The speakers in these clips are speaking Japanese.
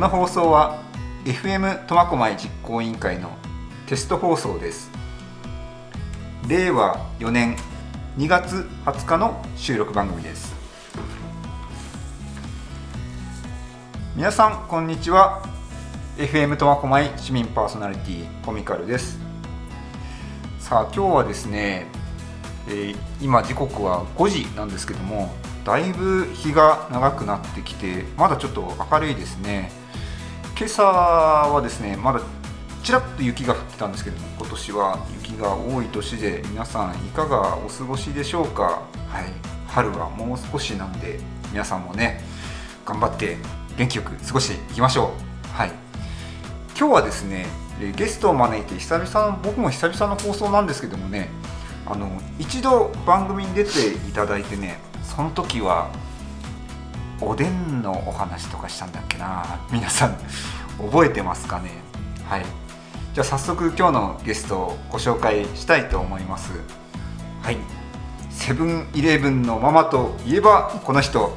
この放送は FM 苫小牧実行委員会のテスト放送です。令和4年2月20日の収録番組です。皆さんこんにちは。FM 苫小牧市民パーソナリティコミカルです。さあ今日はですね、えー今時刻は5時なんですけどもだいぶ日が長くなってきてまだちょっと明るいですね。今朝はですねまだちらっと雪が降ってたんですけども今年は雪が多い年で皆さんいかがお過ごしでしょうか？はい。春はもう少しなんで皆さんもね頑張って元気よく過ごしていきましょう。はい。今日はですねゲストを招いて久々の僕も久々の放送なんですけどもねあの一度番組に出ていただいてねその時はおでんのお話とかしたんだっけな。皆さん覚えてますかね。はい。じゃあ早速今日のゲストをご紹介したいと思います。はい。セブンイレブンのママといえばこの人。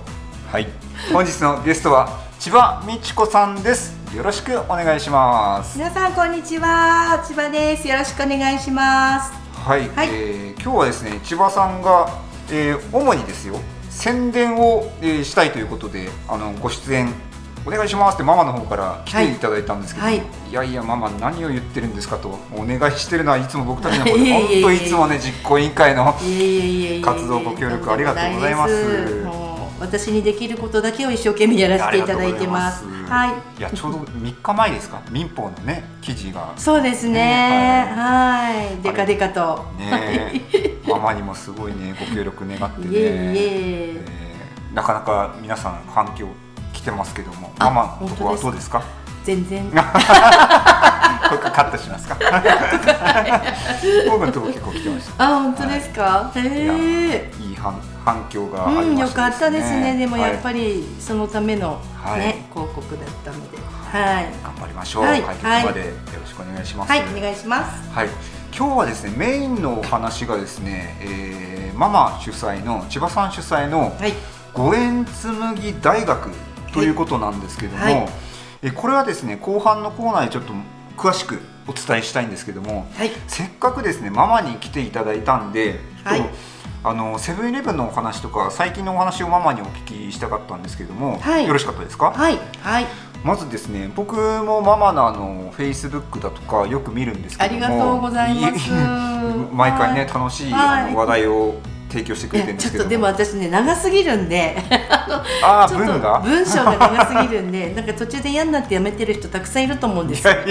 はい。本日のゲストは千葉美智子さんです。よろしくお願いします。皆さんこんにちは。千葉です。よろしくお願いします。はい、はい。えー今日はですね千葉さんが、えー主にですよ宣伝を、えーしたいということであのご出演お願いしますってママの方から来てい。ただいたんですけど、はい。い、やいやママ何を言ってるんですかとお願いしてるのはいつも僕たちの方で いえいえいえ。本当いつもね実行委員会の活動ご協力ありがとうございます私にできることだけを一生懸命やらせていただいてます。います。はい。いやちょうど3日前ですか？民法のね記事が。そうですね。はい。デカデカと。ねママにもすごいねご協力願ってね。いえいえ。えーなかなか皆さん反響来てますけども。あママのとこはどうですか？全然。これカットしますか？僕のとこ結構来てました。あ本当ですか？へえいい反反響がありまうん、よかったですね。でもやっぱり、りそのためのはい。ね、広告だったので、はい、頑張りましょう、はい。開局までよろしくお願いします。はい、お願いします。はい、今日はですねメインのお話がですね、えーママ主催の千葉さん主催のはい、五円紬大学ということなんですけども、はいえこれはですね後半のコーナーでちょっと詳しくお伝えしたいんですけどもはい、せっかくですねママに来ていただいたんで、はい。あのセブンイレブンのお話とか最近のお話をママにお聞きしたかったんですけども、はい。よろしかったですか、はい、はい、まずですね僕もママのあのフェイスブックだとかよく見るんですけあどもりがとうございます。毎回ねはい楽しいあの話題を提供してくいれてるんですけどやちょっとでも私ね長すぎるんで。ああ ちょっと文が？文章が長すぎるんで なんか途中で嫌になってやめてる人たくさんいると思うんですよ。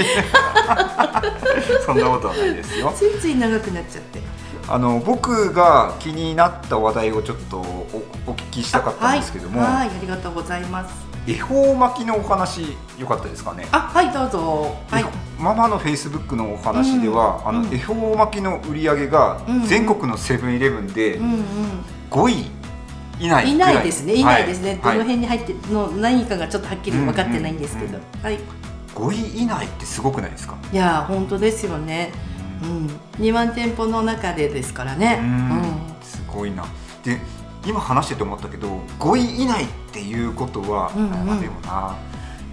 そんなことはないですよ。ついつい長くなっちゃって。あの僕が気になった話題をちょっとおお聞きしたかったんですけども、はい、はい、ありがとうございます恵方巻きのお話よかったですかね？あはいどうぞ。はい。ママのフェイスブックのお話では、あのうん。うん恵方巻きの売り上げがうん全国のセブンイレブンでうんうん。5位以内いぐらないですね、い。ないですね、はい。どの辺に入ってるの何かがちょっとはっきり分かってないんですけど、うんはい、5位以内ってすごくないですか？いやー本当ですよね、うん、2万店舗の中でですからね、ううんん。すごいな。で今話してて思ったけど5位以内っていうことは、うんうん。まあでもな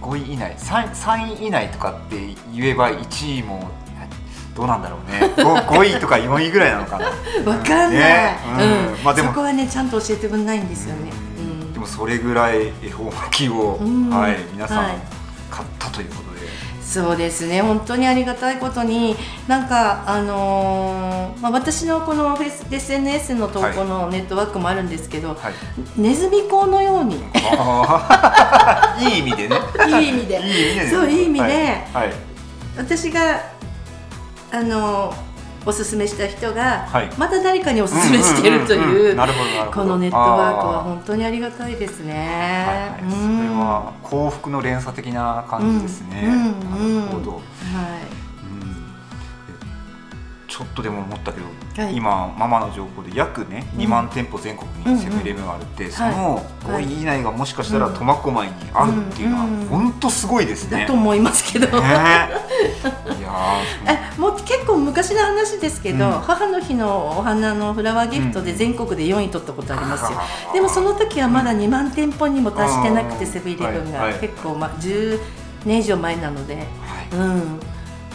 5位以内 3, 3位以内とかって言えば1位もどうなんだろうね。5, 5 位とか4位ぐらいなのかな。分かんない、ね。うん。うん。まあでもそこはねちゃんと教えてくれないんですよね、でもそれぐらい恵方巻きを、うん。はい、皆さんはい。買ったということで、そうですね。本当にありがたいことになんかあのーまあ、私のこのフェス SNS の投稿のネットワークもあるんですけど、はい、ネズミ講のように。いい意味でね。いい意味で。いい意味でね。そういい意味で。はい。はい。私があのおすすめした人が、はい。また誰かにおすすめしてるというこのネットワークは本当にありがたいですね。はいはい、そうん。れは幸福の連鎖的な感じですね。なるほど。はうんえちょっとでも思ったけど、はい。今ママの情報で約ね2万店舗全国うんにセブンイレブンあるって、そはい。の5はい位以内がもしかしたら苫小牧にあるっていうのはうん。うん。本当すごいですい、だね。と思いますけど、ね。いやもう結構昔の話ですけど、うん。母の日のお花のフラワーギフトで全国で4位取ったことありますよ、あーでもその時はまだ2万店舗にも達してなくて、うん。セブンイレブンが、はい。はい。結構、まあ、10年以上前なので、はい。うん。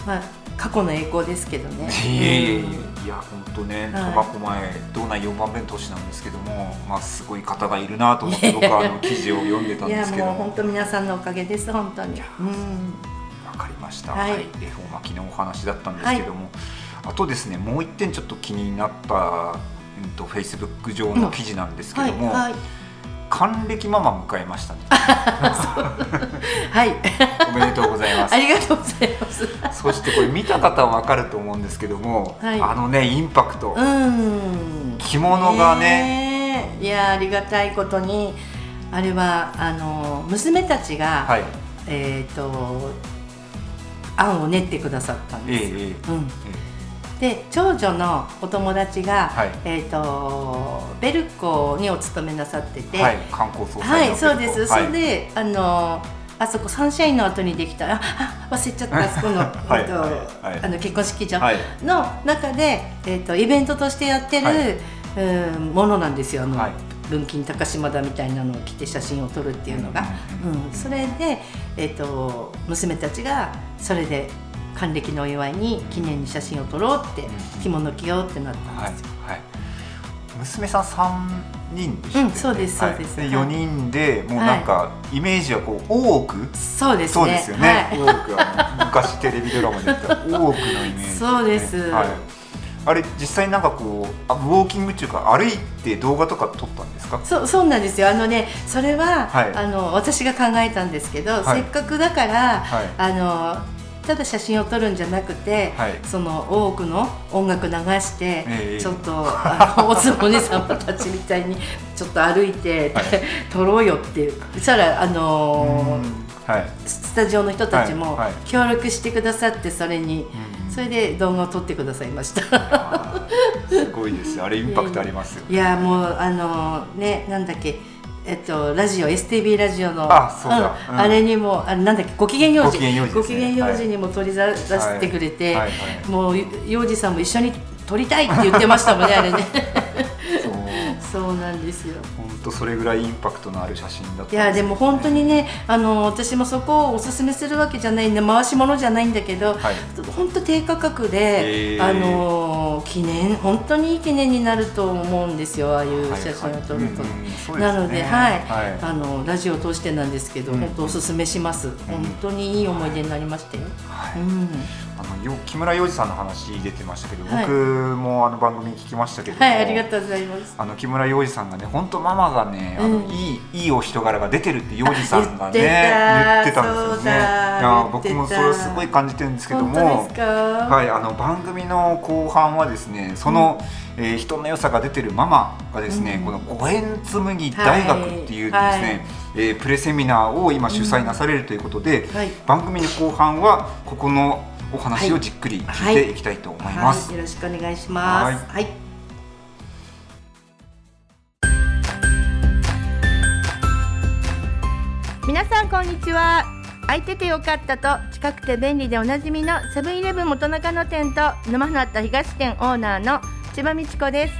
まあ、過去の栄光ですけどね。いえいえいえ。うんいや本当ねはい。苫小牧道内4番目の都市なんですけどもまあすごい方がいるなと思って僕は あの記事を読んでたんいやですけども。もう本当皆さんのおかげです本当に。うん。わかりました。ははい。い、恵方巻きのお話だったんですけども、あとですね、もう一点ちょっと気になった、うんとフェイスブック上の記事なんですけども、はいはい還暦ママ迎えましたね。はい。おめでとうございます。あ。りがとうございます。そしてこれ見た方はわかると思うんですけども、はい。あのねインパクト、うん。着物がね。ねえ。いやありがたいことにあれはあの娘たちが、はい、えっ、と案を練ってくださったんええです。ええうん、で長女のお友達が、はい。えっ、とベルコにお勤めなさってて、はい、観光総はい、そうです。はい。それで、あの。あそこサンシャインの後にできたああ忘れちゃったあそこの, はいえっとあの結婚式場はい。の中で、えっとイベントとしてやってる、はい。うんものなんですよ。あの、はい。文金高島田みたいなのを着て写真を撮るっていうのが、うんうんそれで、えっと娘たちがそれで還暦のお祝いに記念に写真を撮ろうって、ん着物着ようってなったんはいですよ。はい、娘さん三人でしたよね。うんそうですそうです。はい、はい。4人でもうなんかイメージはこう大奥、そうですね。そうですよね、はい。大奥あの昔テレビドラマでやった大奥 のイメージ、そうです。はい、あれ実際なんかこうあウォーキング中か歩いて動画とか撮ったんですか？そうそうなんですよ。あのねそれは、はい。あの私が考えたんですけど、はい。せっかくだから、はい。あのただ写真を撮るんじゃなくて、はい。その多くの音楽流して、ええちょっとあの おつぼね様たちみたいにちょっと歩いて、はい。撮ろうよっていう。そしたらあのーはい、スタジオの人たちも協力してくださってそれに、うん。それで動画を撮ってくださいました。すごいですよ。あれインパクトありますよいやもうあのねなんだっけえっとラジオ STB ラジオのあそうだ。うん。あれにもあなんだっけご機嫌用ご事機嫌用事ですね。にも取り出出してくれて、はい。はい。はい。もう用事さんも一緒に撮りたいって言ってましたもんねあれねそうなんですよ。本当それぐらいインパクトのある写真だったんいやでも本当にねあの私もそこをおすすめするわけじゃないんで回し物じゃないんだけど、はい。本当低価格で、へー。あの記念本当にいい記念になると思うんですよああいう写真を撮ると。はいはいうんそうですね。なので、はい、はい。あのラジオを通してなんですけど、うん本当おすすめします。本当にいい思い出になりましたよ。はい。うん、木村洋二さんの話出てましたけど、はい。僕もあの番組聞きましたけども、はい、ありがとうございます。あの木村洋二さんがね本当ママがね、あのうんいいいいお人柄が出てるって洋二さんがね言ってたんですよね。いだや僕もそれすごい感じてるんですけども。はい、あの番組の後半はですねその、えー人の良さが出てるママがですね、うん。この五円紬大学っていうですね、はいえープレセミナーを今主催なされるということで、はい。番組の後半はここのお話をじっくり聞いていきたいと思います。はい、よろしくお願いします。はい。皆さんこんにちは空いててよかったと近くて便利でおなじみのセブンイレブン元中野店と沼船田東店オーナーの千葉美智子です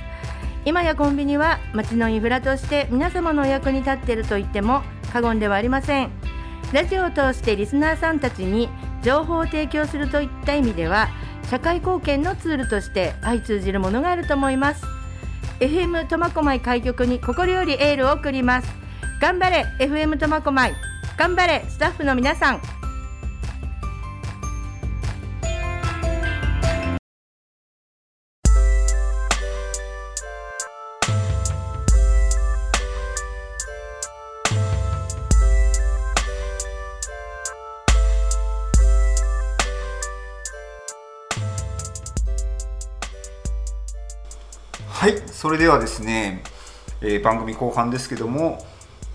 今やコンビニは街のインフラとして皆様のお役に立っていると言っても過言ではありませんラジオを通してリスナーさんたちに情報を提供するといった意味では社会貢献のツールとして相通じるものがあると思います。FM 苫小牧開局に心よりエールを送ります。頑張れ FM 苫小牧。頑張れスタッフの皆さん。それではですね、えー番組後半ですけども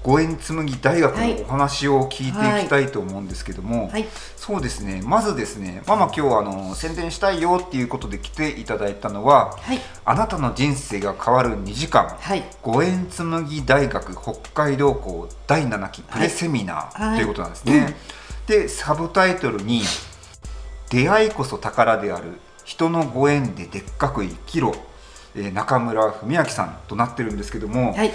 五円紬大学のお話を聞いていきたいと思うんですけども、はい。そうですねまずですねママ今日あの宣伝したいよっていうことで来ていただいたのははい。あなたの人生が変わる2時間はい。五円紬大学北海道校第7期プレセミナはいーということなんですね。でサブタイトルに「出会いこそ宝である人のご縁ででっかく生きろ」えー中村文明さんとなってるんですけども、はい。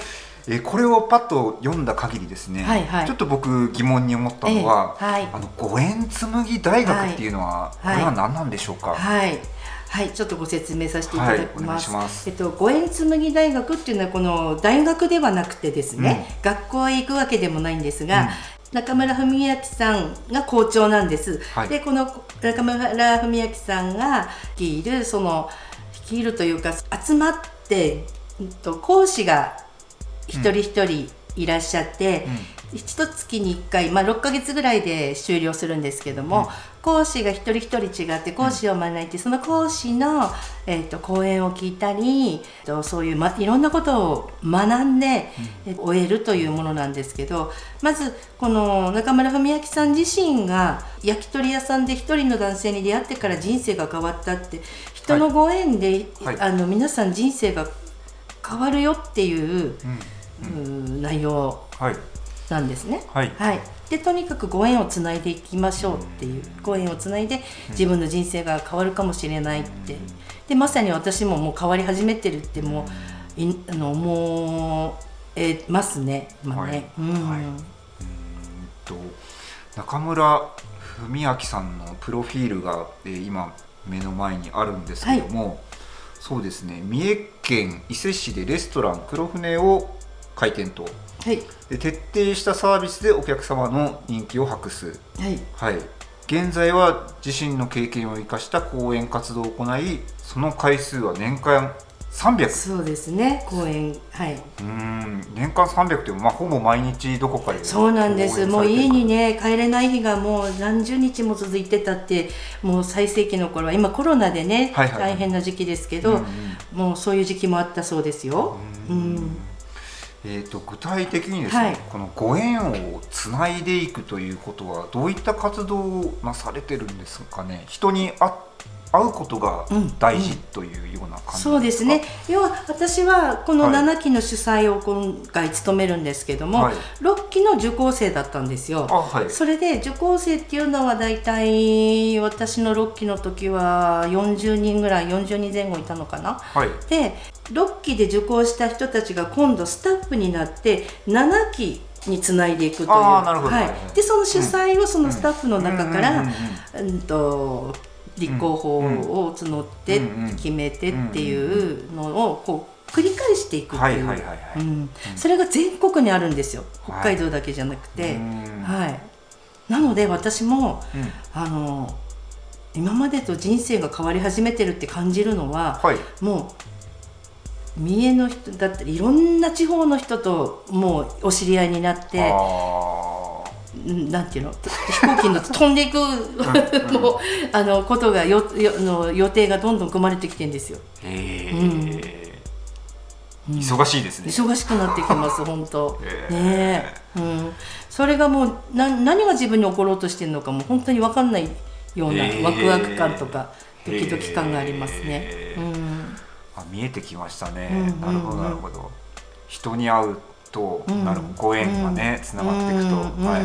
えーこれをパッと読んだ限りですね、はいはいちょっと僕疑問に思ったのは、ええはいあの五円紬大学っていうのは、はいこれは何なんでしょうか？はい。はい、ちょっとご説明させていただきます。いしますえっと、五円紬大学っていうのは、この大学ではなくてですね、学校へ行くわけでもないんですが。中村文明さんが校長なんです。はいで、この中村文明さんが率いる、その。率いるというか、集まって、うんと、講師が。一人一人いらっしゃって。一月に1回、まあ、6ヶ月ぐらいで終了するんですけども、講師が一人一人違って講師を招いて、その講師の、えー、と講演を聞いたりえーとそういう、ま、いろんなことを学んで、えー終えるというものなんですけどまずこの中村文明さん自身が焼き鳥屋さんで一人の男性に出会ってから人生が変わったって人のご縁で、はい。あの皆さん人生が変わるよっていう、うん。うん内容はい。なんですね。はい。はい、でとにかくご縁をつないでいきましょうっていうご縁をつないで自分の人生が変わるかもしれないって。でまさに私ももう変わり始めてるってもういあの思えますね。今ね。うん。はい。と中村文明さんのプロフィールが、えー今目の前にあるんですけども、そうですね。三重県伊勢市でレストラン黒船を開店と。はい。で徹底したサービスでお客様の人気を博す。はい。はい。現在は自身の経験を生かした講演活動を行いその回数は年間300そうですね。公演。はい。うーん。年間300って、まあ、ほぼ毎日どこかでそうなんです。もう家にね帰れない日がもう何十日も続いてたってもう最盛期の頃は今コロナでね、はいはい大変な時期ですけど、うんうんもうそういう時期もあったそうですよ。うん。えー、と具体的にですね、はい。このご縁をつないでいくということはどういった活動をなされてるんですかね。人に会会うことがうん。大事というような感じそうですね。要は私はこのはい。7期の主催を今回務めるんですけども、はい。6期の受講生だったんですよ。あはい。それで受講生っていうのは大体私の6期の時は40人ぐらい40人前後いたのかな？はい。で6期で受講した人たちが今度スタッフになって7期につないでいくという。はい。でその主催をそのスタッフの中から、うんうん。うんと立候補を募って決めてっていうのをこう繰り返していくってはいいうそれが全国にあるんですよ。はい。北海道だけじゃなくて、うん。はい、なので私もうん。あの今までと人生が変わり始めてるって感じるのははい。もう三重の人だったりいろんな地方の人ともうお知り合いになってなんていうの？飛行機に乗って飛んでいく もうあのことがよよの予定がどんどん組まれてきてるんですよ。ー。へうん。え、忙しいですね。忙しくなってきます 本当。ねえ、うん、それがもうな何が自分に起ころうとしてるのかも本当に分かんないようなワクワク感とかドキドキ感がありますね。うん。あ見えてきましたね、なるほどなるほど。人に会うと、うん。なるご縁がねつながっていくと、はい、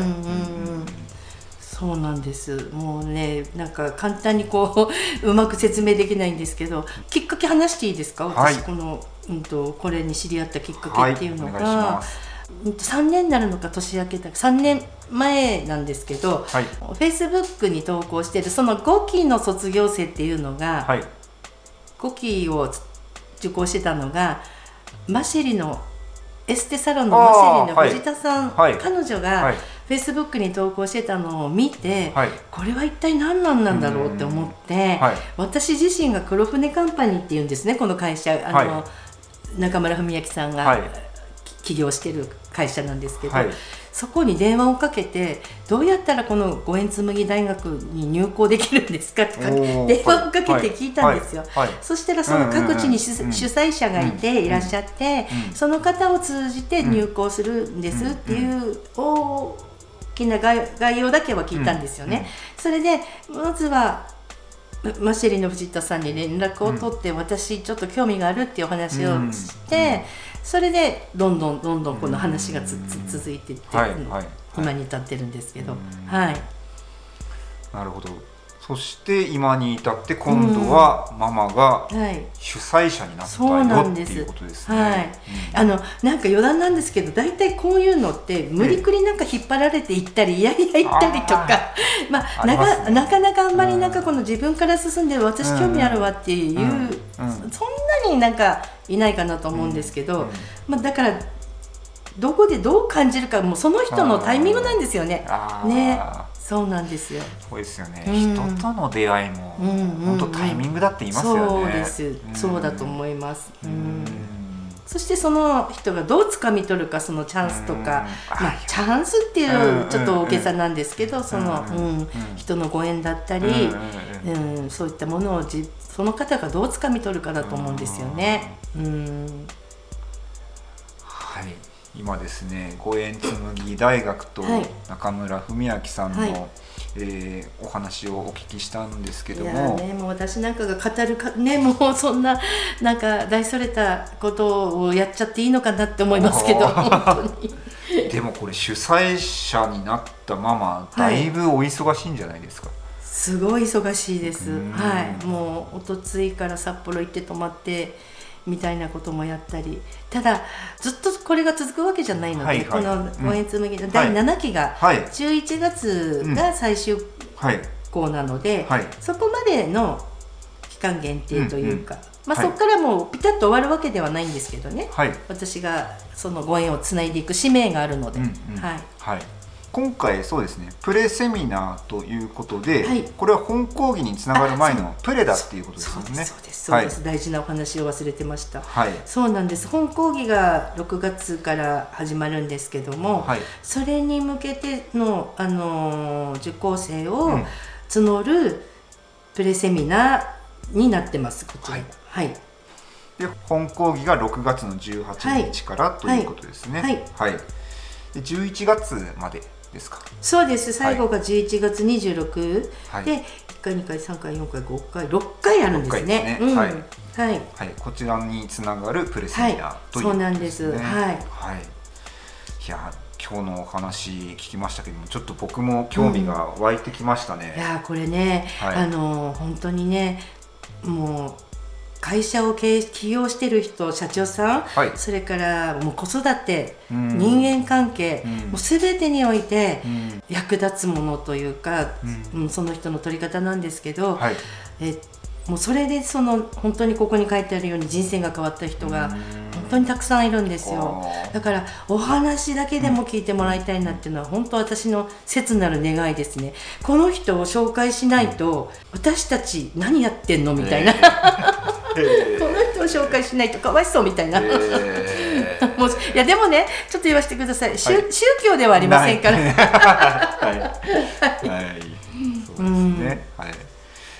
そうなんです。もうねなんか簡単にこう うまく説明できないんですけどきっかけ話していいですか？はい。私この、うん、とこれに知り合ったきっかはいけっていうのが、す。うんと3年になるのか年明けた3年前なんですけど、はい。フェイスブックに投稿してるその5期の卒業生っていうのが、はい。5期を受講してたのがマシェリのエステサロンのマシェリの藤田さん、はい。彼女はがい。フェイスブックに投稿してたのを見て、はい。これは一体何なんなんだろうって思って、はい。私自身が黒船カンパニーっていうんですねこの会社。あの、はい。中村文明さんが、起業してる会社なんですけど、はいそこに電話をかけてどうやったらこの五円紬大学に入校できるんですかってか電話をかけて聞いたんですよ。はいはいはい。そしたらその各地に主,、催者がいていらっしゃって、うんその方を通じて入校するんですっていう大きな概概要だけは聞いたんですよね。それでまずはまマシェリの藤田さんに連絡を取って、私ちょっと興味があるっていうお話をして、それでどんどんどんどんこの話がつ、つ続いていって、はいはい今に至ってるんですけど、うん。はい。なるほど。そして今に至って今度はママがはい。主催者になったそうなよってんですいうことです。ね。はい。あのなんか余談なんですけど大体こういうのって無理くりなんか引っ張られていったりいやいや行ったりとかまあね。かなかなかあんまりなんかこの自分から進んで私興味あるわっていう、そんなになんかいないかなと思うんですけど、うん。まあ、だからどこでどう感じるかもうその人のタイミングなんですよね。ね。そうなんですよ。そうですよね、うん。人との出会いもうんうんうん。本当タイミングだって言いますよね。そうです、ん。そうだと思います。ううんんそしてその人がどう掴み取るかそのチャンスとか、うん。まああ、チャンスっていうちょっと大げさなんですけど、その、うん。人のご縁だったり、うんそういったものをじその方がどう掴み取るかだと思うんですよね。うん。はい、今ですね五円紬大学とはい。中村文明さんの、はい。えーお話をお聞きしたんですけどいやも、ねもう私なんかが語るか ねもうそんななんか大それたことをやっちゃっていいのかなって思いますけど でもこれ主催者になったママだいぶお忙しいんじゃないですか。すごい忙しいです。うん。はい。もうおとついから札幌行って泊まってみたいなこともやったりただずっとこれが続くわけじゃないので、はいはい。このうん「応援紬」の第7期がはい。11月が最終はい校なので、はい。そこまでの期間限定というか、まあ、はい。そこからもうピタッと終わるわけではないんですけどね、はい。私がそのご縁をつないでいく使命があるので、うんうん。はい、はい。今回そうですねプレセミナーということで、はい。これは本講義につながる前のプレだっていうことですよね。そうですそうです。そうです、大事なお話を忘れてました。はい。そうなんです。本講義が6月から始まるんですけども、はい。それに向けての、あのー受講生をうん。募るプレセミナーになってますこちら。はい。はい、で本講義が6月の18日から、ということですね。はい。はい。で11月までですか？そうです。最後が11月26、はい。で1回2回3回4回5回。6回あるんですね。ね。うん。はい。はい。こちらにつながるプレセミナー、はい。ということそうなんです。ね。はい。はい。いや今日のお話聞きましたけどもちょっと僕も興味が湧いてきましたね。いやーこれね、はい。あのー本当にねもう会社を経営起業してる人社長さん、はい。それからもう子育て、うん。人間関係、うん。もう全てにおいてうん。役立つものというか、ううんその人の取り方なんですけど、はい。えもうそれでその本当にここに書いてあるように人生が変わった人がうん。本当にたくさんいるんですよ。だからお話だけでも聞いてもらいたいなっていうのは本当私の切なる願いですね。この人を紹介しないと私たち何やってんの？みたいな、えこの人を紹介しないとかわいそうみたいな、えー。もういやでもねちょっと言わせてください、宗はい。宗教ではありませんから、はい。はい。そうですね。はい。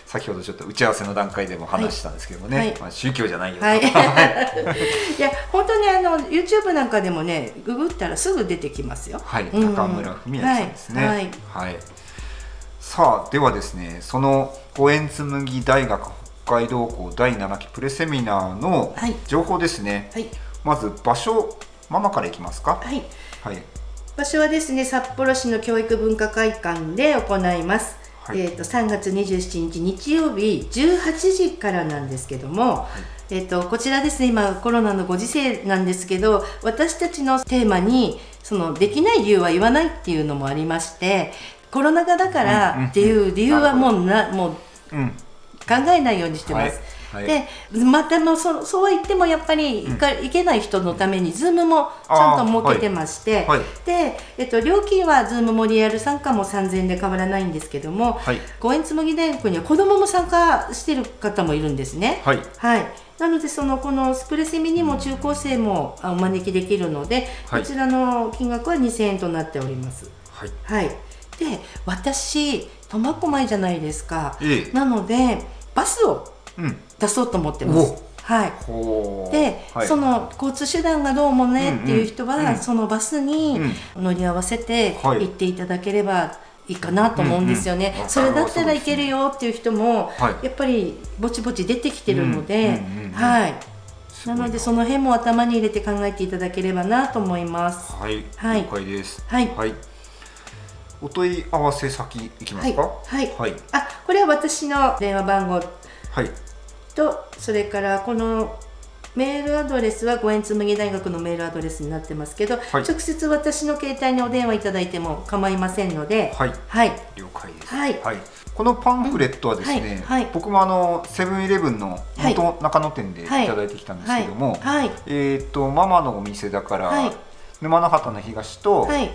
先ほどちょっと打ち合わせの段階でも話したんですけどもね、はい。まあ、宗教じゃないよ。と、はい、いや本当にあの YouTube なんかでもねググったらすぐ出てきますよ。はい、うん。中村文明さんですね。ははい。い、さあ、ではですね、その五円紬大学北海道校第7期プレセミナーのはい。情報ですね。はい。まず場所、ママからいきますか。はい。はい、場所はですね札幌市の教育文化会館で行います、はい。えー、と3月27日日曜日18時からなんですけども、えー、とこちらですね今コロナのご時世なんですけど私たちのテーマにそのできない理由は言わないっていうのもありましてコロナ禍だかうんうんうんらっていう理由はもうなもううん、考えないようにしてます。はい。はい。でまたもうそそうは言ってもやっぱり行か、行けない人のために Zoom もちゃんと設けてまして、はい。で、えっと、料金は Zoom もリアル参加も3000円で変わらないんですけども、はい、五円紬大学には子どもも参加してる方もいるんですね。はい、はい、なのでそのこのスプレセミにも中高生もあお招きできるので、はい。こちらの金額は2000円となっております。はい、はい、で私苫小牧じゃないですか。ええなのでバスをうん、出そうと思ってます。はい。ほう。で、はい、その交通手段がどうもねうんうんっていう人は、うんそのバスに乗り合わせてはい行っていただければいいかなと思うんですよね。うんうんそれだったらいけるよっていう人も、はいやっぱりぼちぼち出てきてるので、うんうんうんうんはい。ないのでその辺も頭に入れて考えていただければなと思います。はい、はい了解です。はいはい。お問い合わせ先いきますか？はいはい。あこれは私の電話番号。はい。とそれからこのメールアドレスは五円紬大学のメールアドレスになってますけど、はい。直接私の携帯にお電話いただいても構いませんので、はい。はい、了解です、はい。このパンフレットはですね、うんはい。はい。僕もあのセブンイレブンの元中野店でいはい。ただいてきたんですけども、はい、えっ、とママのお店だから、はい。沼の畑の東とはい、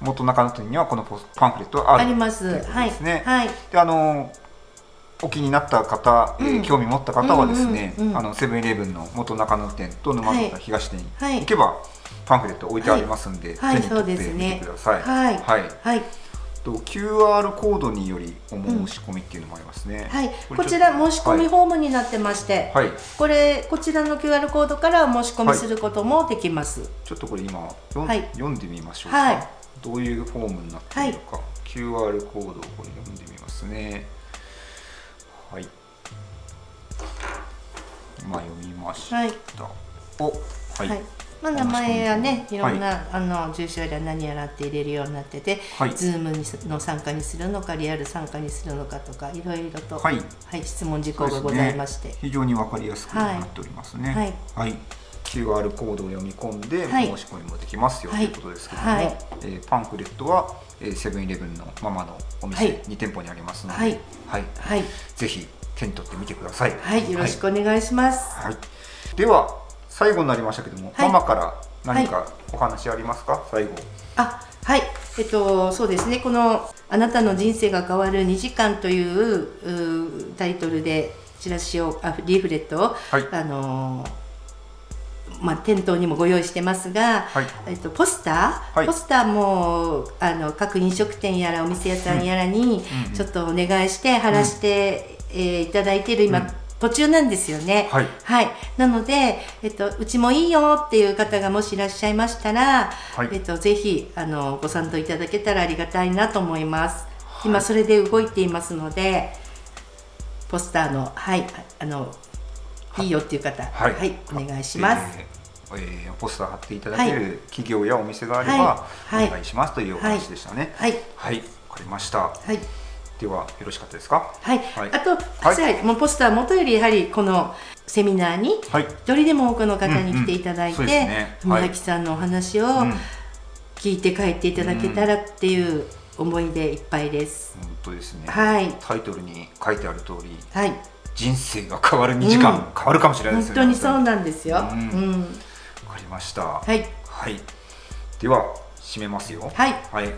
元中野店にはこのポスパンフレットはあるあります。ということはい、ですね。はい、であのお気になった方、えーうん。興味持った方はですね、うんうんうんあのセブンイレブンの元中野店と沼の畑東店にはい。行けば、パンフレット置いてありますんで、はい、手に取ってみてですね。ください。はい、はい。はい、と QR コードによりお申し込みっていうのもありますね。はい、こちら申し込みフォームになってまして、はい、はい。これこちらの QR コードから申し込みすることもできます。ちょっとこれ今読ん,、はい。読んでみましょうか、はいどういうフォームになっているのか、QR コードをこれ読んでみますね。はい。今読みました、はい、おはい、はい。まあ、名前やね、いろんな、あの住所やら何やらって入れるようになってて、はい。ズームにすの参加にするのか、リアル参加にするのかとか、いろいろと、はい。はい、質問事項がございまして、非常にわかりやすくなっておりますね。はい。はい QR コードを読み込んではい。申し込みもできますよ、はい。ということですけども、はい。えーパンフレットはえーセブンイレブンのママのお店、はい。2店舗にありますので、はい。はい、はい、ぜひ手に取ってみてください。はい、よろしくお願いします。はい、では最後になりましたけども、はい。ママから何かお話ありますか、最後。あはい。えっとそうですね。この「あなたの人生が変わる2時間」というタイトルでチラシをあリーフレットを、はい。あのーまあ、店頭にもご用意してますが、はい。えっと、ポスター、はい。ポスターもあの各飲食店やらお店屋さんやらにうんうんちょっとお願いして貼らして、えーいただいている今、うん。途中なんですよね。はい。はい、なので、えっと、うちもいいよっていう方がもしいらっしゃいましたら、はい。えっと、ぜひあのご賛同いただけたらありがたいなと思います。今それで動いていますので、ポスターのはいあのいいよっていう方、ははいい、お願いします。えーえーポスター貼っていただける企業やお店があれば、はい。はい。お願いしますというお話でしたね。はい、はい、わかりました。はい、ではよろしかったですか？はい、はい。あと、はい、もうポスター元よりやはりこのセミナーにはい。一人でも多くの方に来ていただいうんうん。そうですてね、さんのお話をうん聞いて帰っていただけたらっていう思いでいっぱいです。本当ですね。はい。タイトルに書いてある通り、はい、人生が変わる2時間、うん変わるかもしれないですよね。本当にそうなんですよ。ううんん、わかりました。はい、はい。では締めますよ。はい、はい。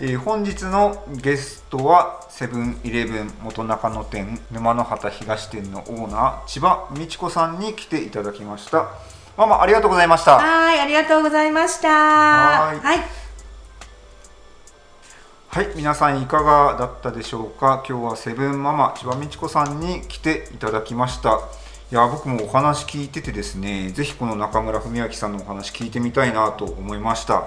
えー本日のゲストはセブンイレブン元中野店沼の畑東店のオーナー千葉美智子さんに来ていただきました。ママありがとうございました。はい、ありがとうございました。はいはい、皆さんいかがだったでしょうか？今日はセブンママ千葉美智子さんに来ていただきました。いや僕もお話聞いててですね、是非この中村文明さんのお話聞いてみたいなと思いました。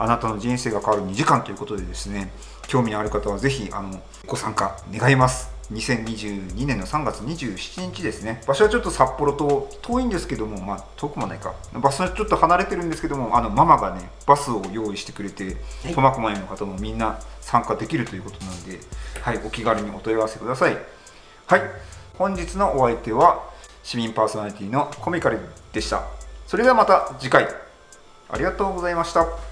あなたの人生が変わる2時間ということでですね、興味のある方は是非あのご参加願います。2022年の3月27日ですね。場所はちょっと札幌と遠いんですけども、まあ遠くもないか。場所はちょっと離れてるんですけども、あのママがねバスを用意してくれて、はい苫小牧の方もみんな参加できるということなので、はい、お気軽にお問い合わせください。はい、本日のお相手は市民パーソナリティのコミカルでした。それではまた次回ありがとうございました。